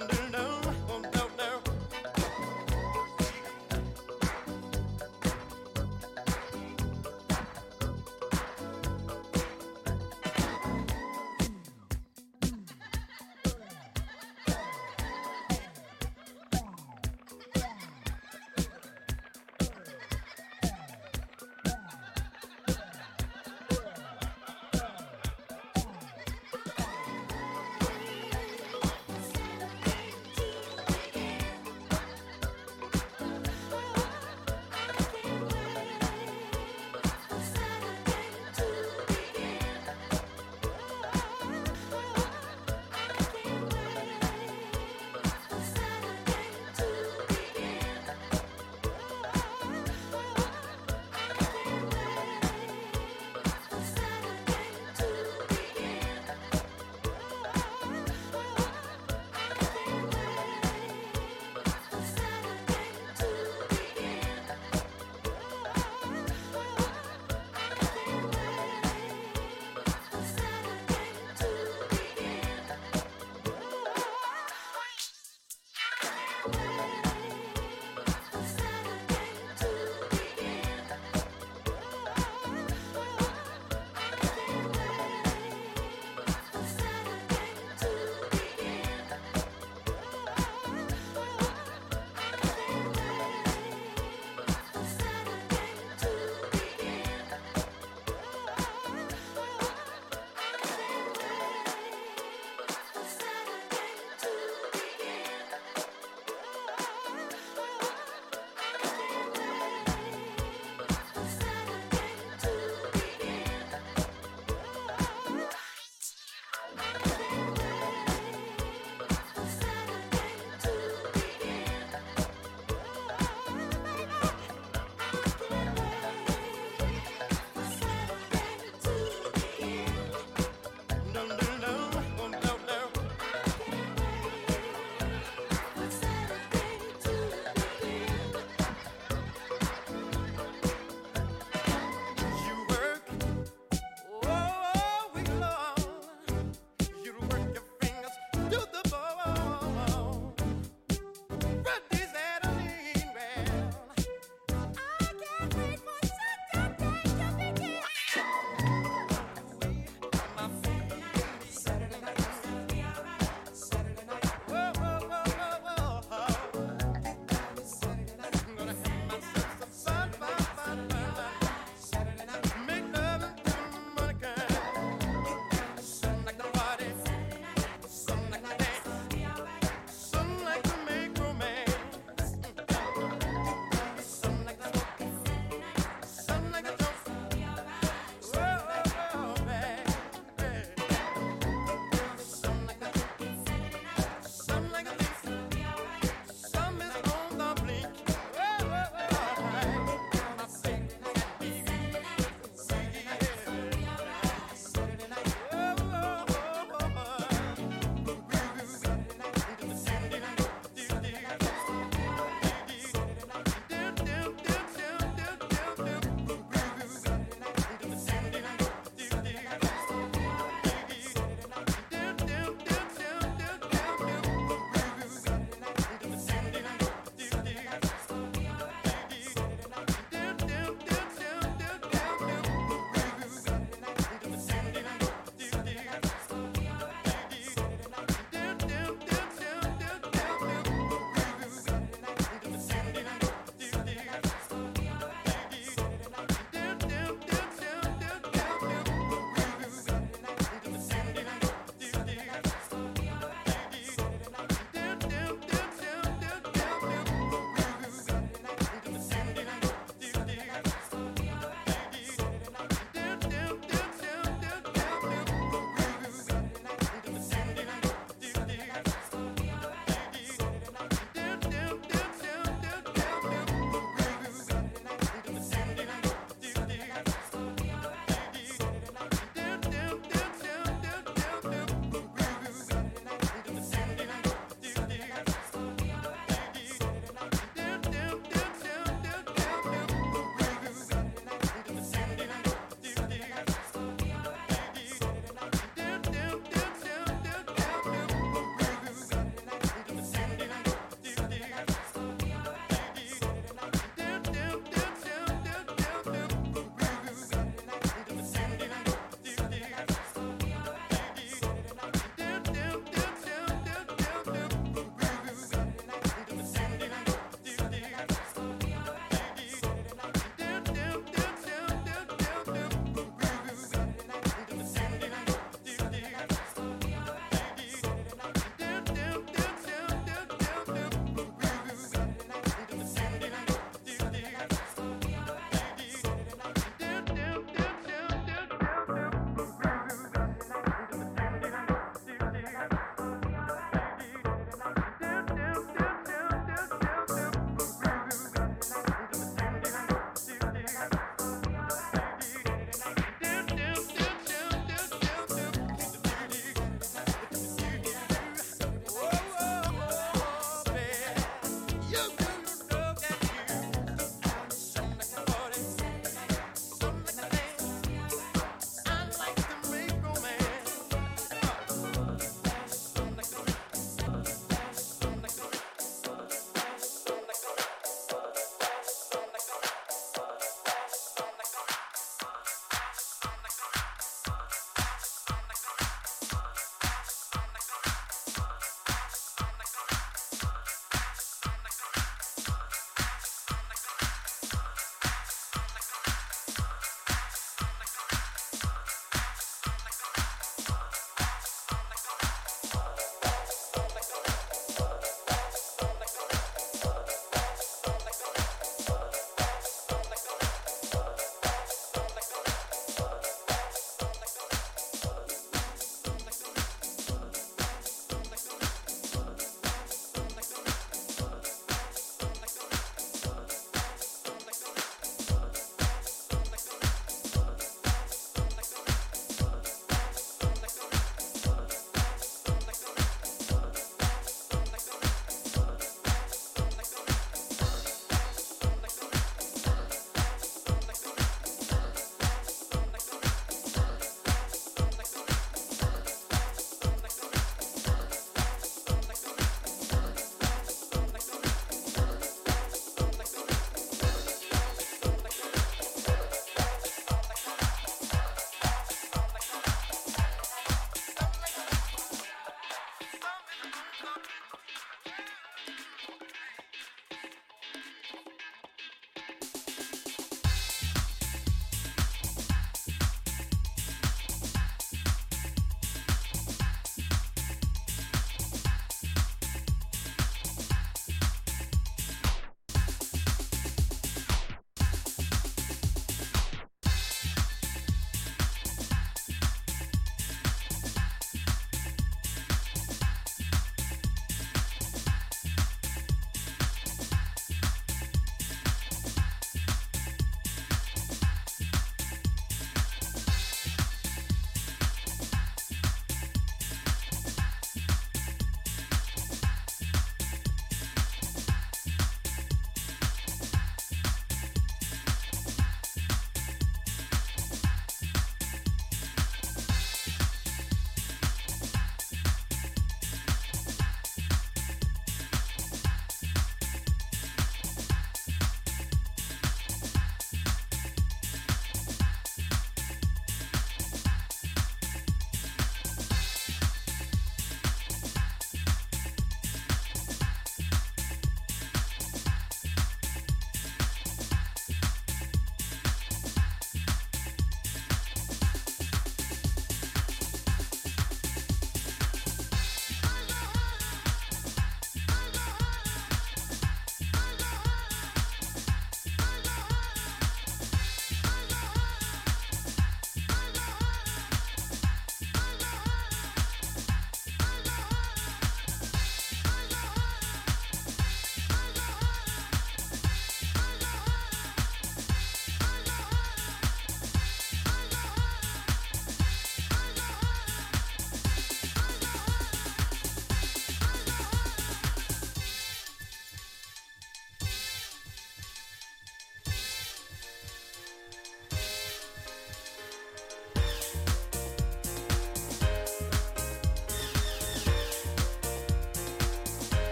I don't know.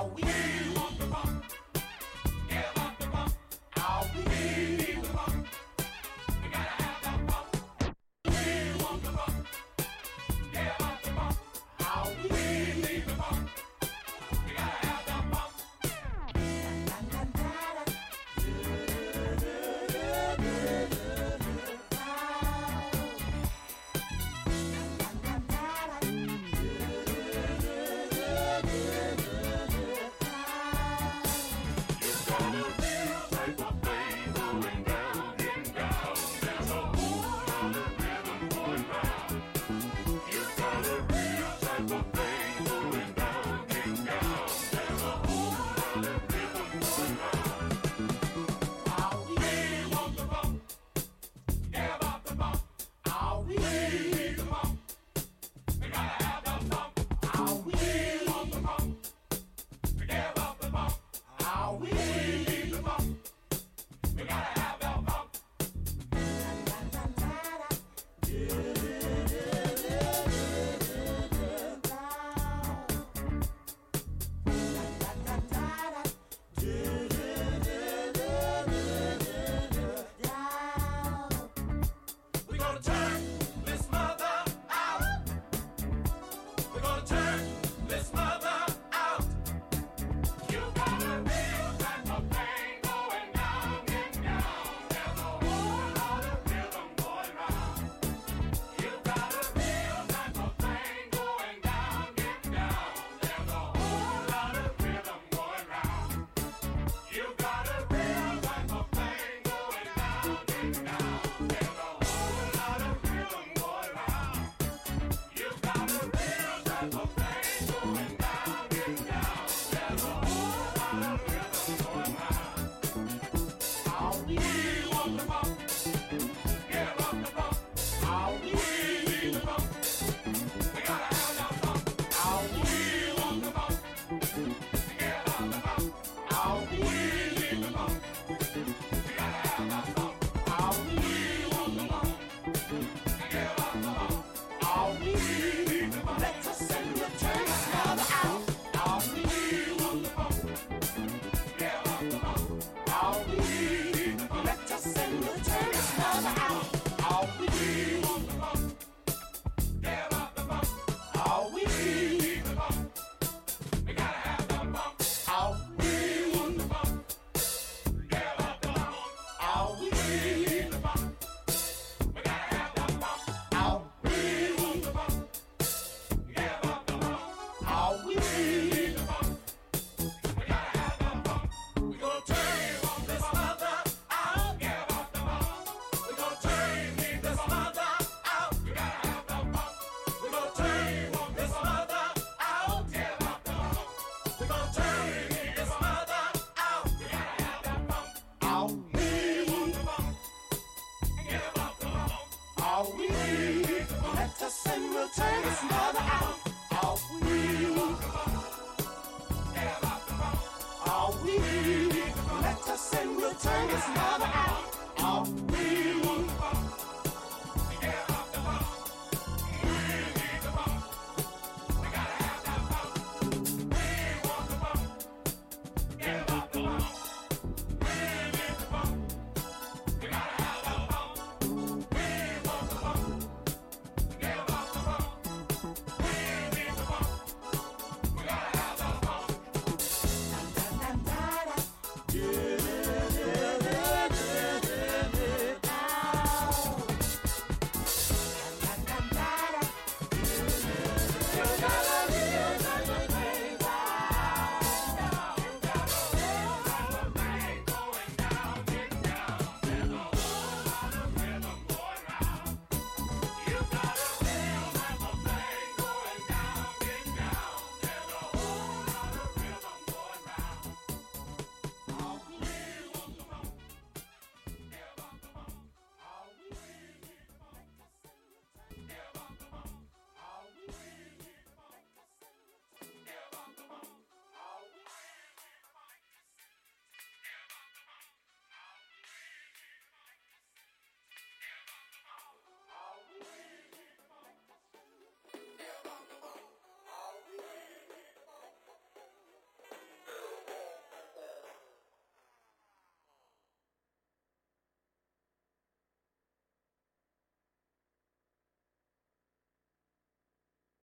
Let us